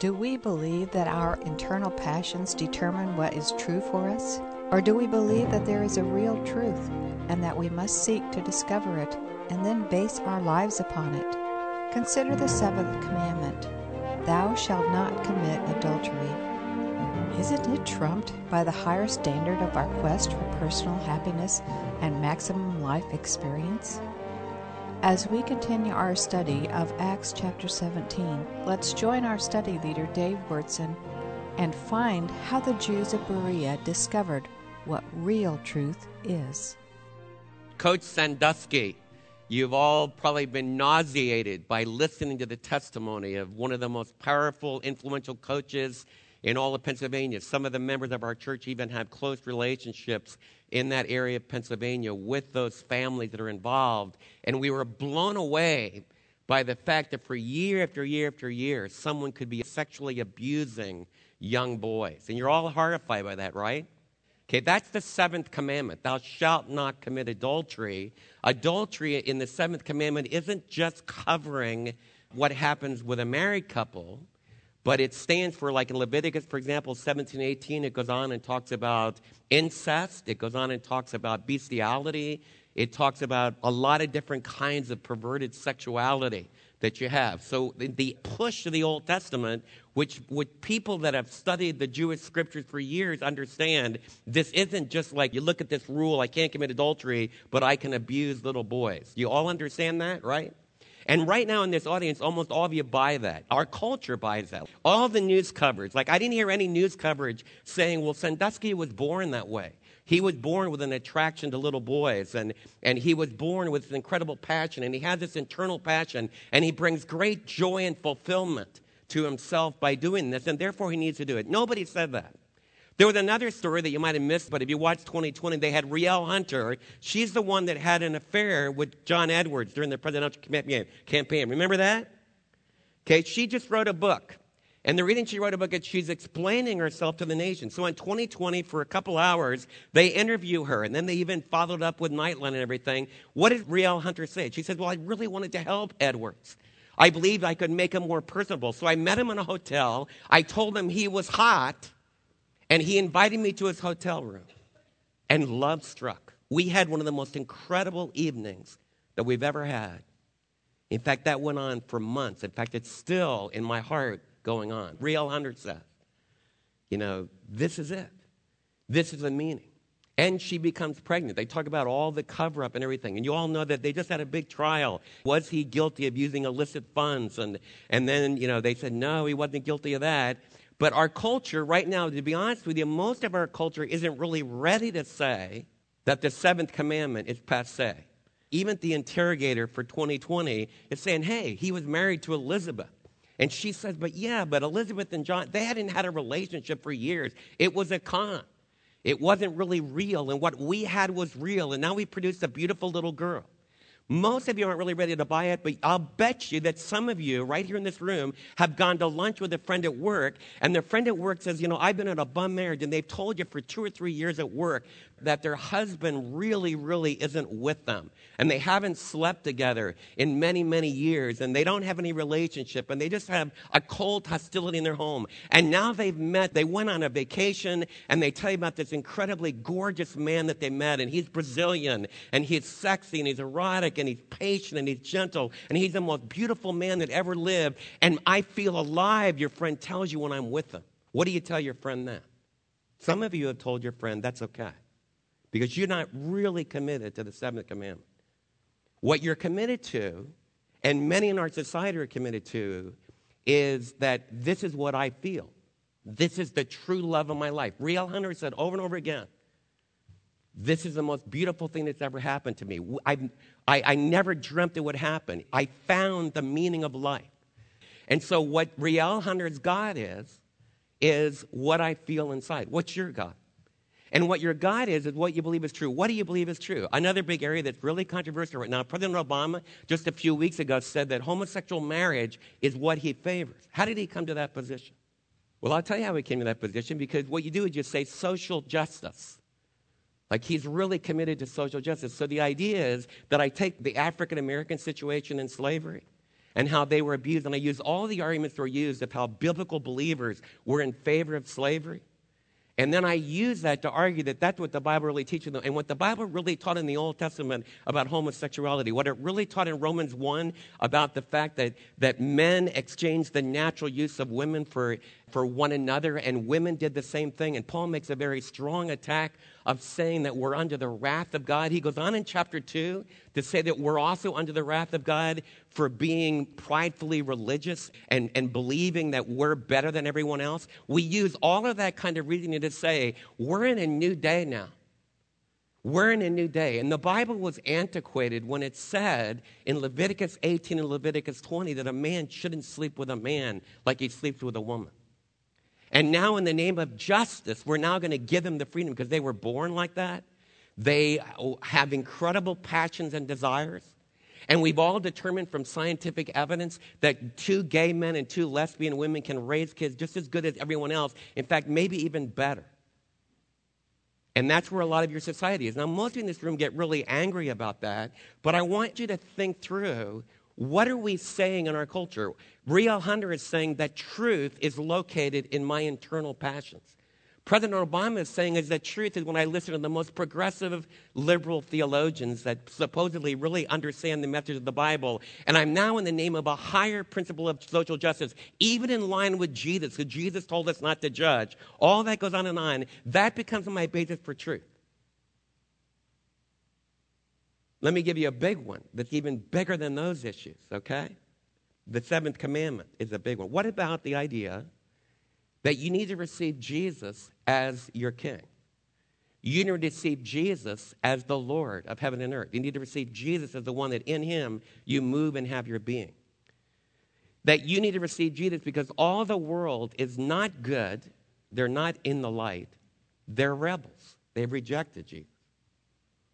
Do we believe that our internal passions determine what is true for us? Or do we believe that there is a real truth and that we must seek to discover it and then base our lives upon it? Consider the seventh commandment Thou shalt not commit adultery. Isn't it trumped by the higher standard of our quest for personal happiness and maximum life experience? As we continue our study of Acts chapter 17, let's join our study leader Dave Wyrtzen and find how the Jews of Berea discovered what real truth is. Coach Sandusky, you've all probably been nauseated by listening to the testimony of one of the most powerful, influential coaches in all of Pennsylvania. Some of the members of our church even have close relationships in that area of Pennsylvania with those families that are involved. And we were blown away by the fact that for year after year after year, someone could be sexually abusing young boys. And you're all horrified by that, right? Okay, that's the seventh commandment. Thou shalt not commit adultery. Adultery in the seventh commandment isn't just covering what happens with a married couple but it stands for, like in Leviticus, for example, 17, 18, it goes on and talks about incest. It goes on and talks about bestiality. It talks about a lot of different kinds of perverted sexuality that you have. So the push of the Old Testament, which, which people that have studied the Jewish scriptures for years understand, this isn't just like you look at this rule, I can't commit adultery, but I can abuse little boys. You all understand that, right? And right now in this audience, almost all of you buy that. Our culture buys that. All the news coverage, like I didn't hear any news coverage saying, well, Sandusky was born that way. He was born with an attraction to little boys, and, and he was born with an incredible passion, and he has this internal passion, and he brings great joy and fulfillment to himself by doing this, and therefore he needs to do it. Nobody said that. There was another story that you might have missed, but if you watched 2020, they had Rielle Hunter. She's the one that had an affair with John Edwards during the presidential campaign. Remember that? Okay, she just wrote a book. And the reason she wrote a book is she's explaining herself to the nation. So in 2020, for a couple hours, they interview her, and then they even followed up with Nightline and everything. What did Rielle Hunter say? She said, Well, I really wanted to help Edwards. I believed I could make him more personable. So I met him in a hotel. I told him he was hot. And he invited me to his hotel room, and love struck. We had one of the most incredible evenings that we've ever had. In fact, that went on for months. In fact, it's still in my heart going on. Rielle Hunter said, you know, this is it. This is the meaning. And she becomes pregnant. They talk about all the cover up and everything. And you all know that they just had a big trial. Was he guilty of using illicit funds? And, and then, you know, they said, no, he wasn't guilty of that. But our culture, right now, to be honest with you, most of our culture isn't really ready to say that the seventh commandment is passe. Even the interrogator for 2020 is saying, hey, he was married to Elizabeth. And she says, but yeah, but Elizabeth and John, they hadn't had a relationship for years. It was a con. It wasn't really real. And what we had was real. And now we produced a beautiful little girl. Most of you aren't really ready to buy it, but I'll bet you that some of you right here in this room have gone to lunch with a friend at work, and the friend at work says, You know, I've been in a bum marriage, and they've told you for two or three years at work that their husband really, really isn't with them. And they haven't slept together in many, many years. And they don't have any relationship. And they just have a cold hostility in their home. And now they've met, they went on a vacation and they tell you about this incredibly gorgeous man that they met. And he's Brazilian and he's sexy and he's erotic and he's patient and he's gentle and he's the most beautiful man that ever lived. And I feel alive, your friend tells you when I'm with him. What do you tell your friend then? Some of you have told your friend that's okay because you're not really committed to the seventh commandment. What you're committed to, and many in our society are committed to, is that this is what I feel. This is the true love of my life. Rielle Hunter said over and over again, this is the most beautiful thing that's ever happened to me. I, I, I never dreamt it would happen. I found the meaning of life. And so, what Rielle Hunter's God is, is what I feel inside. What's your God? And what your God is, is what you believe is true. What do you believe is true? Another big area that's really controversial right now, President Obama just a few weeks ago said that homosexual marriage is what he favors. How did he come to that position? Well, I'll tell you how he came to that position because what you do is you say social justice. Like he's really committed to social justice. So the idea is that I take the African American situation in slavery and how they were abused. And I use all the arguments that were used of how biblical believers were in favor of slavery. And then I use that to argue that that's what the Bible really teaches them. And what the Bible really taught in the Old Testament about homosexuality, what it really taught in Romans 1 about the fact that, that men exchange the natural use of women for, for one another, and women did the same thing. And Paul makes a very strong attack of saying that we're under the wrath of God. He goes on in chapter 2 to say that we're also under the wrath of God for being pridefully religious and, and believing that we're better than everyone else. We use all of that kind of reasoning to say we're in a new day now. We're in a new day. And the Bible was antiquated when it said in Leviticus 18 and Leviticus 20 that a man shouldn't sleep with a man like he sleeps with a woman. And now, in the name of justice, we're now going to give them the freedom because they were born like that. They oh, have incredible passions and desires. And we've all determined from scientific evidence that two gay men and two lesbian women can raise kids just as good as everyone else. In fact, maybe even better. And that's where a lot of your society is. Now, most of you in this room get really angry about that, but I want you to think through what are we saying in our culture? Rielle Hunter is saying that truth is located in my internal passions. President Obama is saying is that truth is when I listen to the most progressive liberal theologians that supposedly really understand the message of the Bible, and I'm now in the name of a higher principle of social justice, even in line with Jesus, who Jesus told us not to judge. All that goes on and on. That becomes my basis for truth. Let me give you a big one that's even bigger than those issues, okay? The seventh commandment is a big one. What about the idea that you need to receive Jesus as your king? You need to receive Jesus as the Lord of heaven and earth. You need to receive Jesus as the one that in him you move and have your being. That you need to receive Jesus because all the world is not good, they're not in the light, they're rebels. They've rejected Jesus.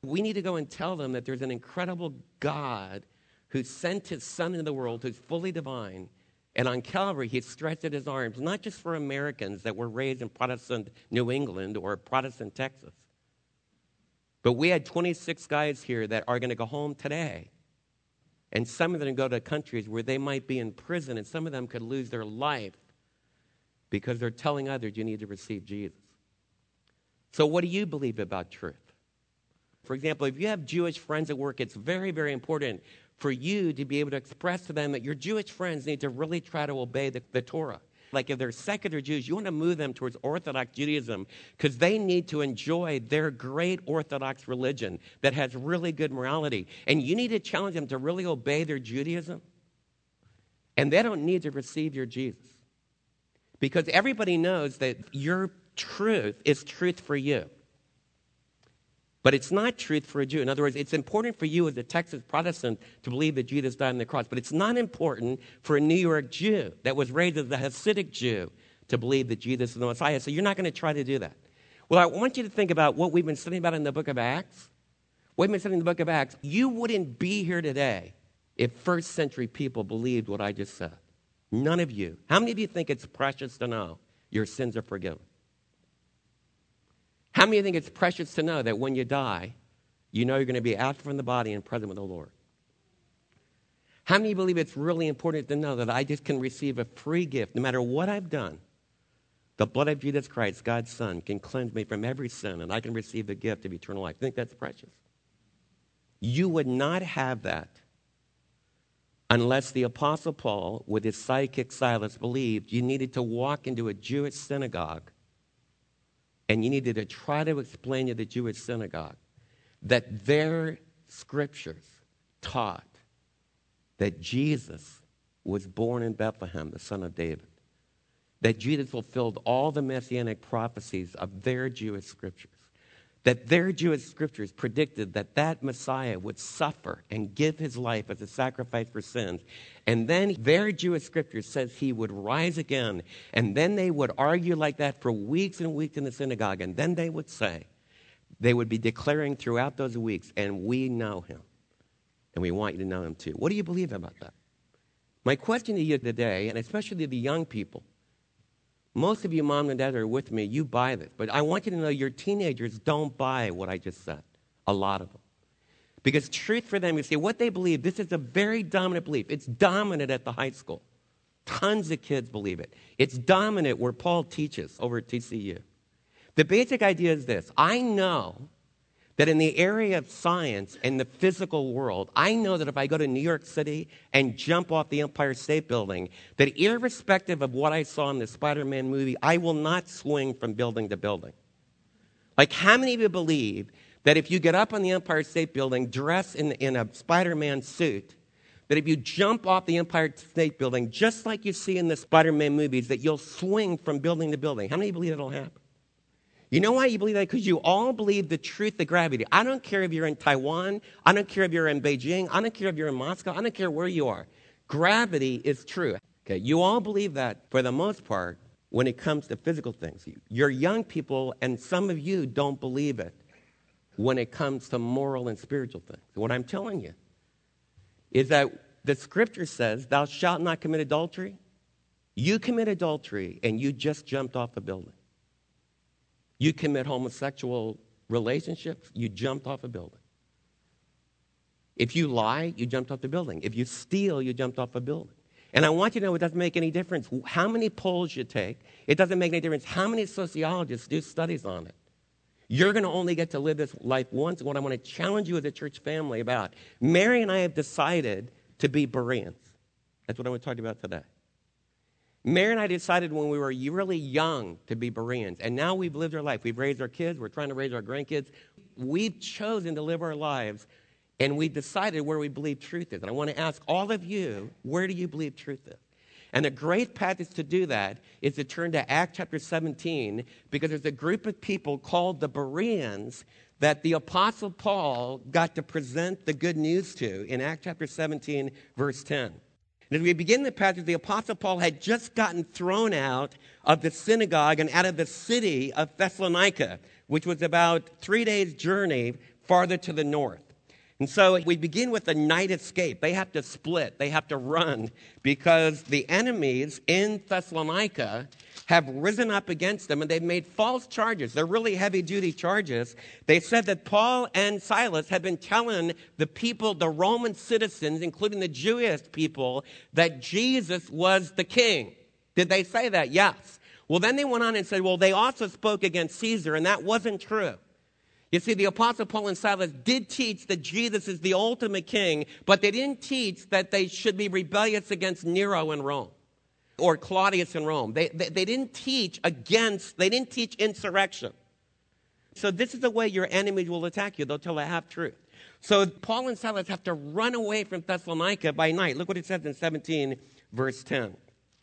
We need to go and tell them that there's an incredible God who sent his son into the world who's fully divine. And on Calvary, he stretched out his arms, not just for Americans that were raised in Protestant New England or Protestant Texas, but we had 26 guys here that are going to go home today. And some of them go to countries where they might be in prison, and some of them could lose their life because they're telling others you need to receive Jesus. So, what do you believe about truth? For example, if you have Jewish friends at work, it's very, very important for you to be able to express to them that your Jewish friends need to really try to obey the, the Torah. Like if they're secular Jews, you want to move them towards Orthodox Judaism because they need to enjoy their great Orthodox religion that has really good morality. And you need to challenge them to really obey their Judaism. And they don't need to receive your Jesus. Because everybody knows that your truth is truth for you. But it's not truth for a Jew. In other words, it's important for you as a Texas Protestant to believe that Jesus died on the cross, but it's not important for a New York Jew that was raised as a Hasidic Jew to believe that Jesus is the Messiah. So you're not going to try to do that. Well, I want you to think about what we've been studying about in the book of Acts. What we've been studying in the book of Acts. You wouldn't be here today if first century people believed what I just said. None of you. How many of you think it's precious to know your sins are forgiven? How many think it's precious to know that when you die, you know you're going to be out from the body and present with the Lord? How many believe it's really important to know that I just can receive a free gift no matter what I've done? The blood of Jesus Christ, God's Son, can cleanse me from every sin, and I can receive the gift of eternal life. Think that's precious. You would not have that unless the Apostle Paul, with his psychic Silas, believed you needed to walk into a Jewish synagogue and you needed to try to explain to the Jewish synagogue that their scriptures taught that Jesus was born in Bethlehem, the son of David, that Jesus fulfilled all the messianic prophecies of their Jewish scriptures that their Jewish scriptures predicted that that Messiah would suffer and give his life as a sacrifice for sins. And then their Jewish scriptures says he would rise again. And then they would argue like that for weeks and weeks in the synagogue. And then they would say, they would be declaring throughout those weeks, and we know him. And we want you to know him too. What do you believe about that? My question to you today, and especially to the young people, most of you, mom and dad, are with me. You buy this. But I want you to know your teenagers don't buy what I just said. A lot of them. Because truth for them, you see, what they believe, this is a very dominant belief. It's dominant at the high school. Tons of kids believe it. It's dominant where Paul teaches over at TCU. The basic idea is this I know that in the area of science and the physical world, I know that if I go to New York City and jump off the Empire State Building, that irrespective of what I saw in the Spider Man movie, I will not swing from building to building. Like, how many of you believe that if you get up on the Empire State Building dressed in, in a Spider Man suit, that if you jump off the Empire State Building, just like you see in the Spider Man movies, that you'll swing from building to building? How many believe that'll happen? You know why you believe that? Because you all believe the truth of gravity. I don't care if you're in Taiwan. I don't care if you're in Beijing. I don't care if you're in Moscow. I don't care where you are. Gravity is true. Okay, you all believe that for the most part when it comes to physical things. You're young people, and some of you don't believe it when it comes to moral and spiritual things. What I'm telling you is that the scripture says, Thou shalt not commit adultery. You commit adultery, and you just jumped off a building. You commit homosexual relationships, you jumped off a building. If you lie, you jumped off the building. If you steal, you jumped off a building. And I want you to know it doesn't make any difference how many polls you take. It doesn't make any difference how many sociologists do studies on it. You're going to only get to live this life once. What I want to challenge you as a church family about. Mary and I have decided to be Bereans. That's what I want to talk about today. Mary and I decided when we were really young to be Bereans, and now we've lived our life. We've raised our kids, we're trying to raise our grandkids. We've chosen to live our lives, and we've decided where we believe truth is. And I want to ask all of you, where do you believe truth is? And a great passage to do that is to turn to Acts chapter 17, because there's a group of people called the Bereans that the Apostle Paul got to present the good news to in Acts chapter 17, verse 10. And as we begin the passage, the Apostle Paul had just gotten thrown out of the synagogue and out of the city of Thessalonica, which was about three days' journey farther to the north. And so we begin with a night escape. They have to split, they have to run because the enemies in Thessalonica have risen up against them and they've made false charges. They're really heavy duty charges. They said that Paul and Silas had been telling the people, the Roman citizens, including the Jewish people, that Jesus was the king. Did they say that? Yes. Well, then they went on and said, well, they also spoke against Caesar, and that wasn't true. You see, the Apostle Paul and Silas did teach that Jesus is the ultimate king, but they didn't teach that they should be rebellious against Nero in Rome or Claudius in Rome. They, they, they, didn't teach against, they didn't teach insurrection. So this is the way your enemies will attack you. They'll tell a half truth. So Paul and Silas have to run away from Thessalonica by night. Look what it says in 17, verse 10.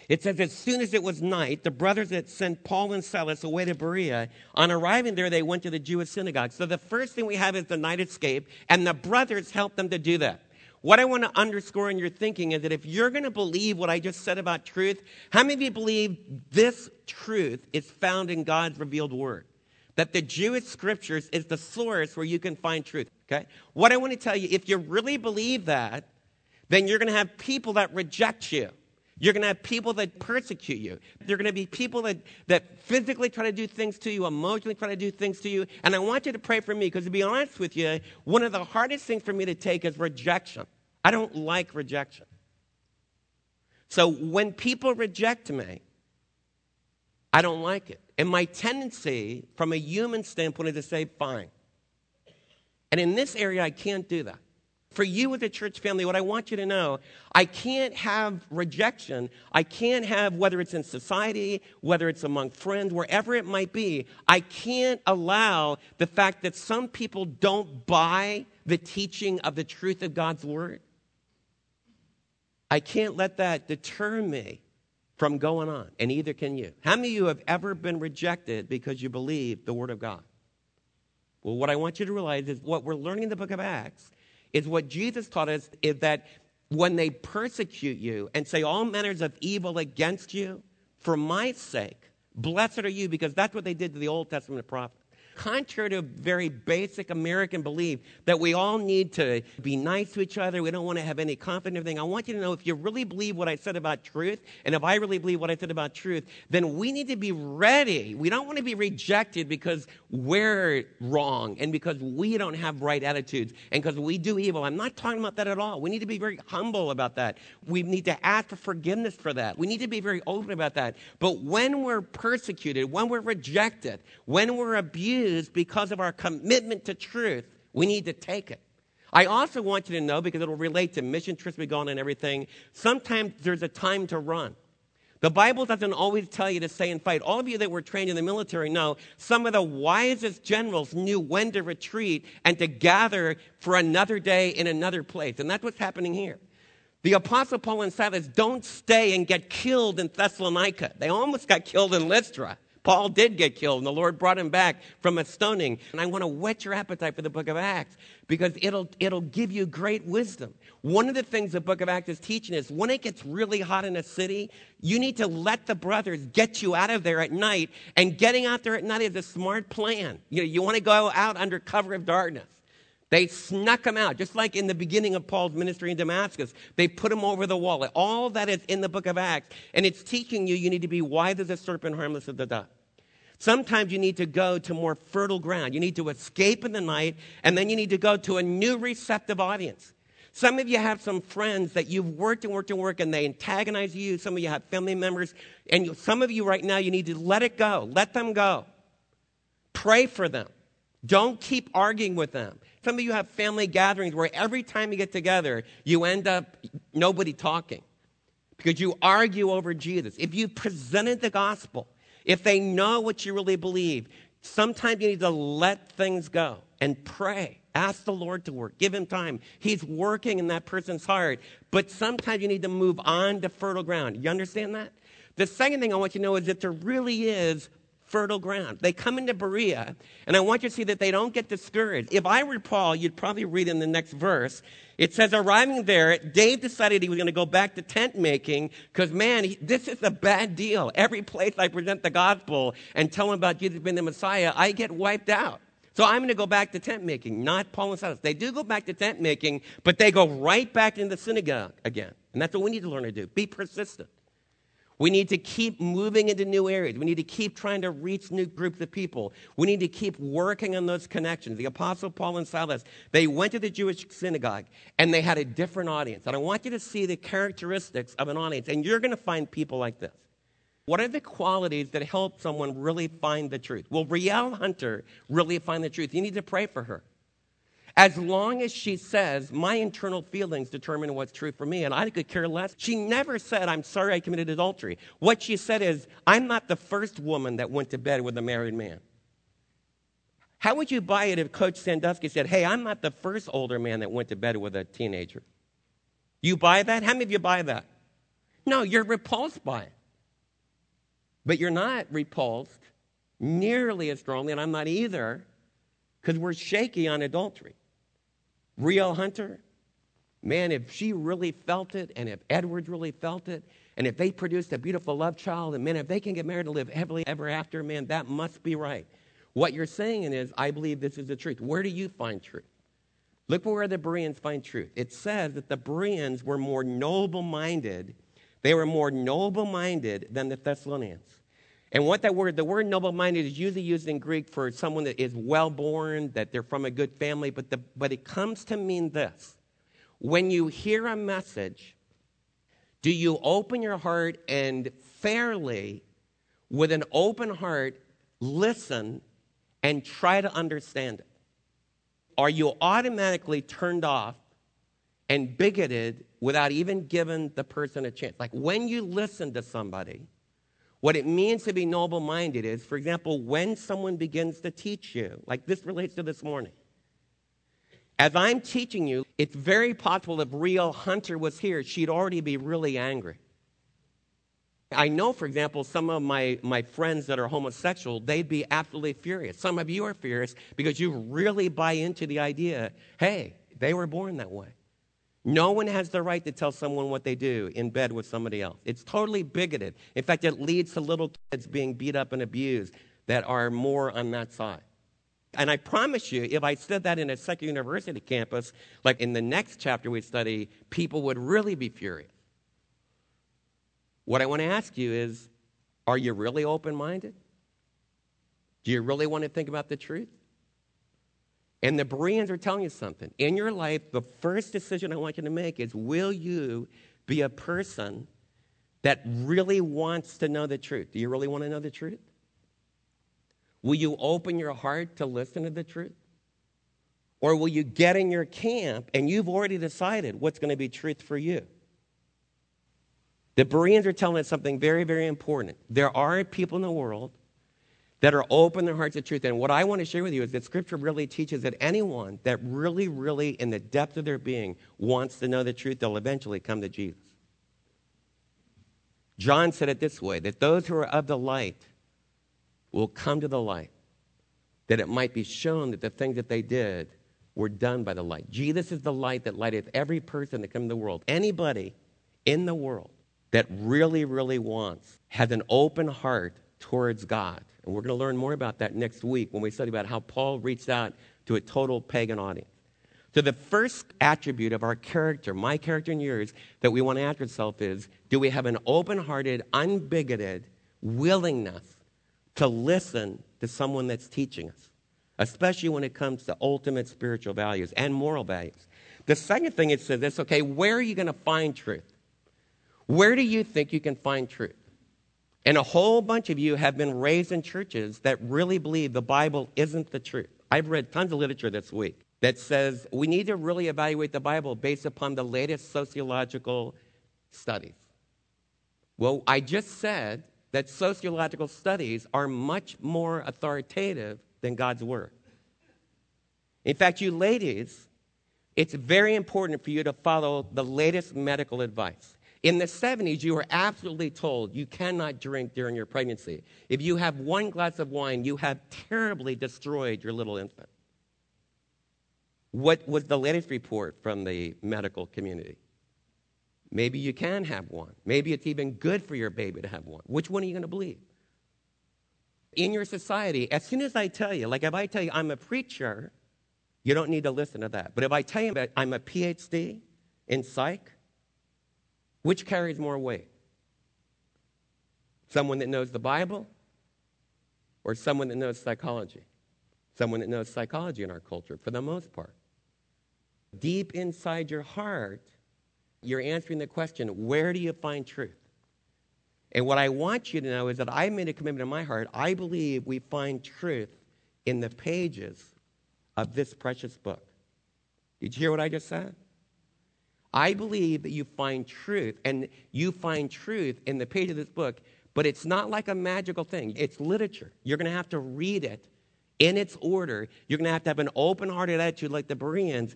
It says, as soon as it was night, the brothers had sent Paul and Silas away to Berea. On arriving there, they went to the Jewish synagogue. So the first thing we have is the night escape, and the brothers helped them to do that. What I want to underscore in your thinking is that if you're going to believe what I just said about truth, how many of you believe this truth is found in God's revealed word? That the Jewish scriptures is the source where you can find truth. Okay? What I want to tell you, if you really believe that, then you're going to have people that reject you. You're going to have people that persecute you. There are going to be people that, that physically try to do things to you, emotionally try to do things to you. And I want you to pray for me because, to be honest with you, one of the hardest things for me to take is rejection. I don't like rejection. So when people reject me, I don't like it. And my tendency, from a human standpoint, is to say, fine. And in this area, I can't do that. For you as a church family, what I want you to know, I can't have rejection. I can't have, whether it's in society, whether it's among friends, wherever it might be, I can't allow the fact that some people don't buy the teaching of the truth of God's word. I can't let that deter me from going on, and neither can you. How many of you have ever been rejected because you believe the Word of God? Well, what I want you to realize is what we're learning in the book of Acts is what Jesus taught us is that when they persecute you and say all manners of evil against you for my sake, blessed are you, because that's what they did to the Old Testament prophet. Contrary to a very basic American belief that we all need to be nice to each other, we don't want to have any conflict and everything. I want you to know if you really believe what I said about truth, and if I really believe what I said about truth, then we need to be ready. We don't want to be rejected because we're wrong and because we don't have right attitudes and because we do evil. I'm not talking about that at all. We need to be very humble about that. We need to ask for forgiveness for that. We need to be very open about that. But when we're persecuted, when we're rejected, when we're abused because of our commitment to truth, we need to take it. I also want you to know, because it'll relate to mission trips we go on and everything, sometimes there's a time to run. The Bible doesn't always tell you to stay and fight. All of you that were trained in the military know some of the wisest generals knew when to retreat and to gather for another day in another place. And that's what's happening here. The Apostle Paul and Silas don't stay and get killed in Thessalonica. They almost got killed in Lystra. Paul did get killed, and the Lord brought him back from a stoning. And I want to whet your appetite for the book of Acts because it'll, it'll give you great wisdom. One of the things the book of Acts is teaching is when it gets really hot in a city, you need to let the brothers get you out of there at night. And getting out there at night is a smart plan. You, know, you want to go out under cover of darkness. They snuck him out, just like in the beginning of Paul's ministry in Damascus. They put him over the wall. All that is in the book of Acts. And it's teaching you you need to be wise as a serpent, harmless as the dove. Sometimes you need to go to more fertile ground. You need to escape in the night, and then you need to go to a new receptive audience. Some of you have some friends that you've worked and worked and worked, and they antagonize you. Some of you have family members, and you, some of you right now, you need to let it go. Let them go. Pray for them. Don't keep arguing with them. Some of you have family gatherings where every time you get together, you end up nobody talking because you argue over Jesus. If you presented the gospel, if they know what you really believe, sometimes you need to let things go and pray. Ask the Lord to work. Give him time. He's working in that person's heart. But sometimes you need to move on to fertile ground. You understand that? The second thing I want you to know is that there really is fertile ground. They come into Berea, and I want you to see that they don't get discouraged. If I were Paul, you'd probably read in the next verse. It says, arriving there, Dave decided he was going to go back to tent making because, man, he, this is a bad deal. Every place I present the gospel and tell them about Jesus being the Messiah, I get wiped out. So I'm going to go back to tent making, not Paul and Silas. They do go back to tent making, but they go right back into the synagogue again. And that's what we need to learn to do. Be persistent. We need to keep moving into new areas. We need to keep trying to reach new groups of people. We need to keep working on those connections. The Apostle Paul and Silas, they went to the Jewish synagogue and they had a different audience. And I want you to see the characteristics of an audience. And you're going to find people like this. What are the qualities that help someone really find the truth? Will Rielle Hunter really find the truth? You need to pray for her. As long as she says, my internal feelings determine what's true for me, and I could care less. She never said, I'm sorry I committed adultery. What she said is, I'm not the first woman that went to bed with a married man. How would you buy it if Coach Sandusky said, Hey, I'm not the first older man that went to bed with a teenager? You buy that? How many of you buy that? No, you're repulsed by it. But you're not repulsed nearly as strongly, and I'm not either, because we're shaky on adultery. Rielle Hunter, man, if she really felt it, and if Edwards really felt it, and if they produced a beautiful love child, and man, if they can get married and live happily ever after, man, that must be right. What you're saying is, I believe this is the truth. Where do you find truth? Look for where the Bereans find truth. It says that the Bereans were more noble minded. They were more noble minded than the Thessalonians. And what that word, the word noble minded is usually used in Greek for someone that is well born, that they're from a good family, but, the, but it comes to mean this. When you hear a message, do you open your heart and fairly, with an open heart, listen and try to understand it? Are you automatically turned off and bigoted without even giving the person a chance? Like when you listen to somebody, what it means to be noble minded is, for example, when someone begins to teach you, like this relates to this morning. As I'm teaching you, it's very possible if Rielle Hunter was here, she'd already be really angry. I know, for example, some of my, my friends that are homosexual, they'd be absolutely furious. Some of you are furious because you really buy into the idea hey, they were born that way. No one has the right to tell someone what they do in bed with somebody else. It's totally bigoted. In fact, it leads to little kids being beat up and abused that are more on that side. And I promise you, if I said that in a secular university campus, like in the next chapter we study, people would really be furious. What I want to ask you is are you really open minded? Do you really want to think about the truth? And the Bereans are telling you something. In your life, the first decision I want you to make is will you be a person that really wants to know the truth? Do you really want to know the truth? Will you open your heart to listen to the truth? Or will you get in your camp and you've already decided what's going to be truth for you? The Bereans are telling us something very, very important. There are people in the world that are open their hearts to truth. And what I want to share with you is that Scripture really teaches that anyone that really, really, in the depth of their being, wants to know the truth, they'll eventually come to Jesus. John said it this way that those who are of the light will come to the light, that it might be shown that the things that they did were done by the light. Jesus is the light that lighteth every person that comes in the world. Anybody in the world that really, really wants, has an open heart towards God. And we're going to learn more about that next week when we study about how Paul reached out to a total pagan audience. So, the first attribute of our character, my character and yours, that we want to ask ourselves is do we have an open hearted, unbigoted willingness to listen to someone that's teaching us, especially when it comes to ultimate spiritual values and moral values? The second thing it says is okay, where are you going to find truth? Where do you think you can find truth? And a whole bunch of you have been raised in churches that really believe the Bible isn't the truth. I've read tons of literature this week that says we need to really evaluate the Bible based upon the latest sociological studies. Well, I just said that sociological studies are much more authoritative than God's Word. In fact, you ladies, it's very important for you to follow the latest medical advice. In the 70s, you were absolutely told you cannot drink during your pregnancy. If you have one glass of wine, you have terribly destroyed your little infant. What was the latest report from the medical community? Maybe you can have one. Maybe it's even good for your baby to have one. Which one are you going to believe? In your society, as soon as I tell you, like if I tell you I'm a preacher, you don't need to listen to that. But if I tell you that I'm a PhD in psych, which carries more weight? Someone that knows the Bible or someone that knows psychology? Someone that knows psychology in our culture, for the most part. Deep inside your heart, you're answering the question where do you find truth? And what I want you to know is that I made a commitment in my heart. I believe we find truth in the pages of this precious book. Did you hear what I just said? I believe that you find truth, and you find truth in the page of this book, but it's not like a magical thing. It's literature. You're going to have to read it in its order. You're going to have to have an open hearted attitude like the Bereans.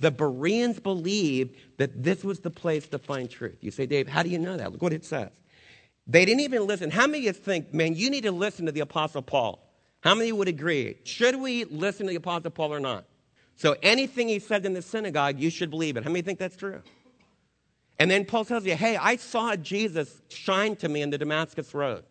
The Bereans believed that this was the place to find truth. You say, Dave, how do you know that? Look what it says. They didn't even listen. How many of you think, man, you need to listen to the Apostle Paul? How many would agree? Should we listen to the Apostle Paul or not? So anything he said in the synagogue, you should believe it. How many think that's true? And then Paul tells you, hey, I saw Jesus shine to me in the Damascus Road.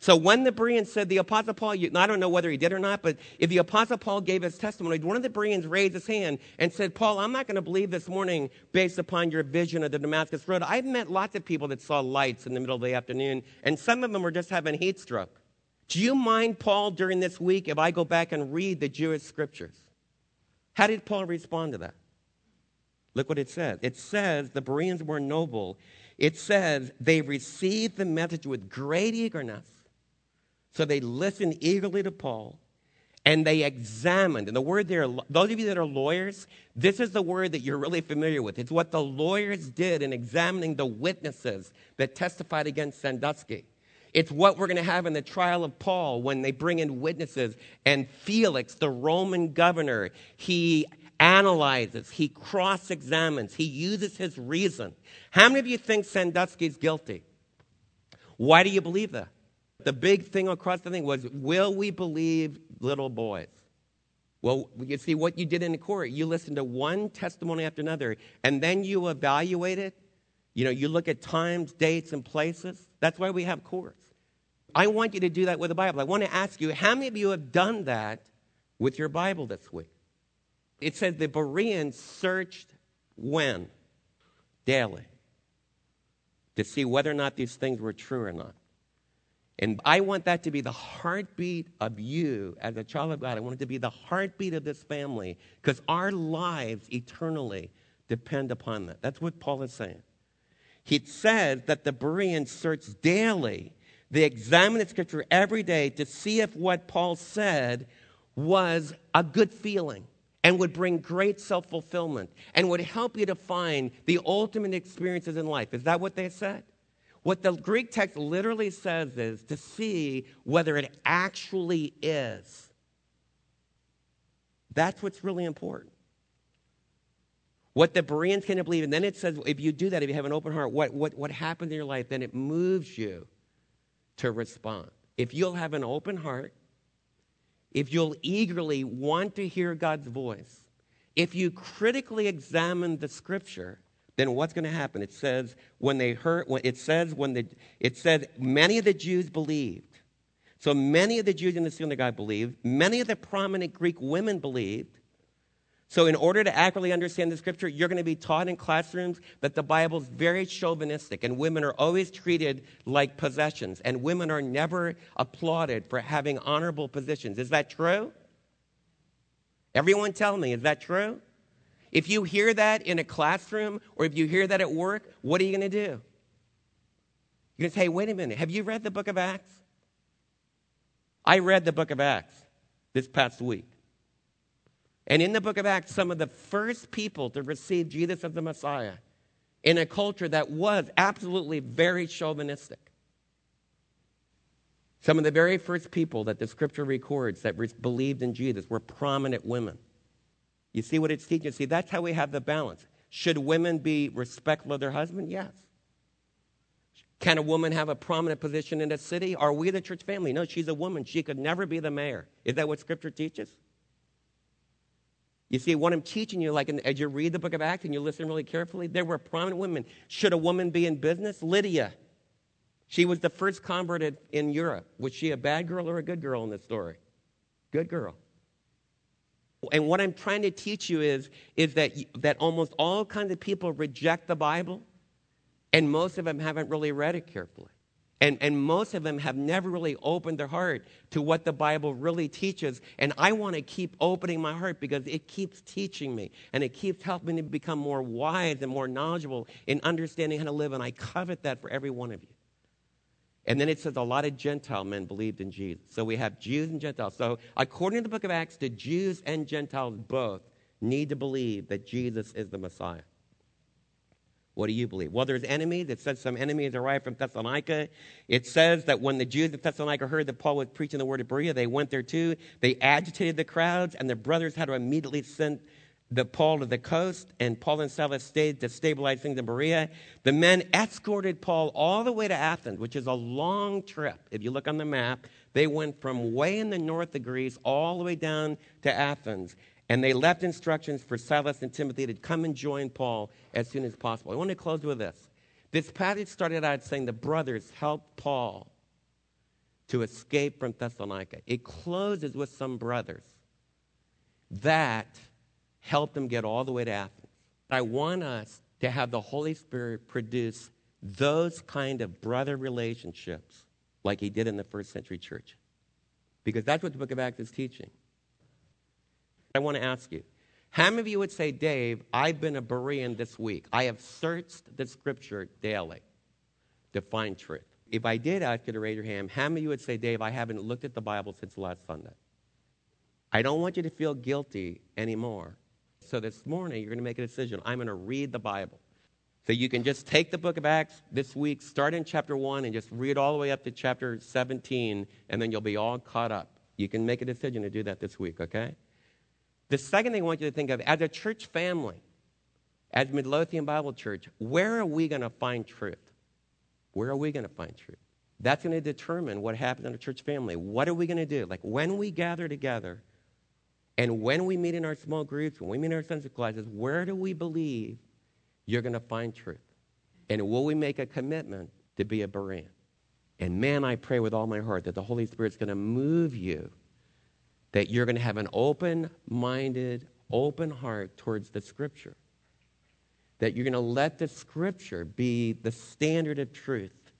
So when the Bereans said the Apostle Paul, I don't know whether he did or not, but if the Apostle Paul gave his testimony, one of the Bereans raised his hand and said, Paul, I'm not going to believe this morning based upon your vision of the Damascus Road. I've met lots of people that saw lights in the middle of the afternoon, and some of them were just having heat stroke. Do you mind, Paul, during this week if I go back and read the Jewish scriptures? How did Paul respond to that? Look what it says. It says the Bereans were noble. It says they received the message with great eagerness. So they listened eagerly to Paul and they examined. And the word there, those of you that are lawyers, this is the word that you're really familiar with. It's what the lawyers did in examining the witnesses that testified against Sandusky. It's what we're going to have in the trial of Paul when they bring in witnesses. And Felix, the Roman governor, he analyzes, he cross examines, he uses his reason. How many of you think Sandusky's guilty? Why do you believe that? The big thing across the thing was will we believe little boys? Well, you see what you did in the court. You listened to one testimony after another, and then you evaluate it. You know, you look at times, dates, and places. That's why we have courts. I want you to do that with the Bible. I want to ask you, how many of you have done that with your Bible this week? It says the Bereans searched when? Daily. To see whether or not these things were true or not. And I want that to be the heartbeat of you as a child of God. I want it to be the heartbeat of this family because our lives eternally depend upon that. That's what Paul is saying. He says that the Bereans search daily. They examine the scripture every day to see if what Paul said was a good feeling and would bring great self fulfillment and would help you to find the ultimate experiences in life. Is that what they said? What the Greek text literally says is to see whether it actually is. That's what's really important. What the Bereans can believe, and then it says if you do that, if you have an open heart, what, what, what happens in your life, then it moves you to respond. If you'll have an open heart, if you'll eagerly want to hear God's voice, if you critically examine the scripture, then what's going to happen? It says when they heard, it says when the, it says many of the Jews believed. So many of the Jews in the synagogue believed. Many of the prominent Greek women believed. So in order to accurately understand the scripture, you're going to be taught in classrooms that the Bible is very chauvinistic and women are always treated like possessions and women are never applauded for having honorable positions. Is that true? Everyone tell me, is that true? If you hear that in a classroom or if you hear that at work, what are you going to do? You're going to say, hey, wait a minute, have you read the book of Acts? I read the book of Acts this past week. And in the book of Acts, some of the first people to receive Jesus as the Messiah in a culture that was absolutely very chauvinistic. Some of the very first people that the scripture records that believed in Jesus were prominent women. You see what it's teaching? See, that's how we have the balance. Should women be respectful of their husband? Yes. Can a woman have a prominent position in a city? Are we the church family? No, she's a woman. She could never be the mayor. Is that what Scripture teaches? You see, what I'm teaching you, like as you read the book of Acts and you listen really carefully, there were prominent women. Should a woman be in business? Lydia. She was the first convert in Europe. Was she a bad girl or a good girl in this story? Good girl. And what I'm trying to teach you is, is that, that almost all kinds of people reject the Bible, and most of them haven't really read it carefully. And, and most of them have never really opened their heart to what the Bible really teaches. And I want to keep opening my heart because it keeps teaching me and it keeps helping me become more wise and more knowledgeable in understanding how to live. And I covet that for every one of you. And then it says a lot of Gentile men believed in Jesus. So we have Jews and Gentiles. So according to the book of Acts, the Jews and Gentiles both need to believe that Jesus is the Messiah. What do you believe? Well, there's enemies. It says some enemies arrived from Thessalonica. It says that when the Jews of Thessalonica heard that Paul was preaching the word of Berea, they went there too. They agitated the crowds, and the brothers had to immediately send the Paul to the coast, and Paul and Silas stayed to stabilize things in Berea. The men escorted Paul all the way to Athens, which is a long trip. If you look on the map, they went from way in the north of Greece all the way down to Athens. And they left instructions for Silas and Timothy to come and join Paul as soon as possible. I want to close with this. This passage started out saying the brothers helped Paul to escape from Thessalonica. It closes with some brothers that helped them get all the way to Athens. I want us to have the Holy Spirit produce those kind of brother relationships like he did in the first century church. Because that's what the book of Acts is teaching. I want to ask you how many of you would say, Dave, I've been a Berean this week? I have searched the scripture daily to find truth. If I did ask you to raise your hand, how many of you would say, Dave, I haven't looked at the Bible since last Sunday? I don't want you to feel guilty anymore so this morning, you're going to make a decision. I'm going to read the Bible. So you can just take the book of Acts this week, start in chapter 1, and just read all the way up to chapter 17, and then you'll be all caught up. You can make a decision to do that this week, okay? The second thing I want you to think of as a church family, as Midlothian Bible Church, where are we going to find truth? Where are we going to find truth? That's going to determine what happens in a church family. What are we going to do? Like when we gather together, and when we meet in our small groups, when we meet in our Sunday classes, where do we believe you're going to find truth? And will we make a commitment to be a Berean? And man, I pray with all my heart that the Holy Spirit's going to move you, that you're going to have an open minded, open heart towards the Scripture. That you're going to let the Scripture be the standard of truth.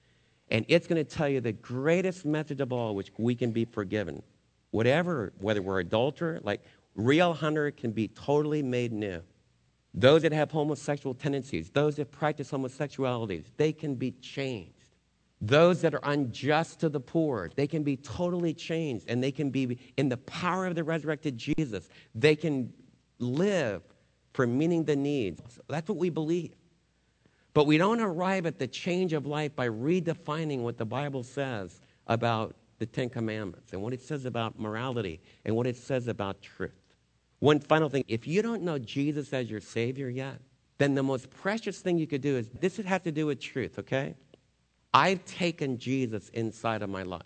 And it's going to tell you the greatest method of all, which we can be forgiven. Whatever, whether we're adulterer, like Rielle Hunter can be totally made new. Those that have homosexual tendencies, those that practice homosexualities, they can be changed. Those that are unjust to the poor, they can be totally changed and they can be in the power of the resurrected Jesus. They can live for meeting the needs. That's what we believe. But we don't arrive at the change of life by redefining what the Bible says about the Ten Commandments and what it says about morality and what it says about truth. One final thing if you don't know Jesus as your Savior yet, then the most precious thing you could do is this have to do with truth, okay? I've taken Jesus inside of my life.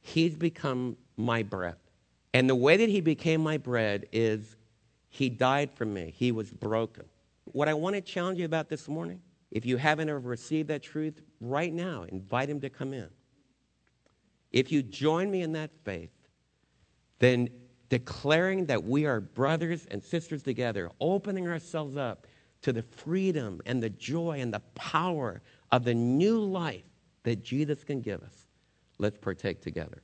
He's become my bread. And the way that he became my bread is he died for me, he was broken. What I want to challenge you about this morning, if you haven't ever received that truth, right now, invite him to come in. If you join me in that faith, then declaring that we are brothers and sisters together, opening ourselves up to the freedom and the joy and the power of the new life that Jesus can give us. Let's partake together.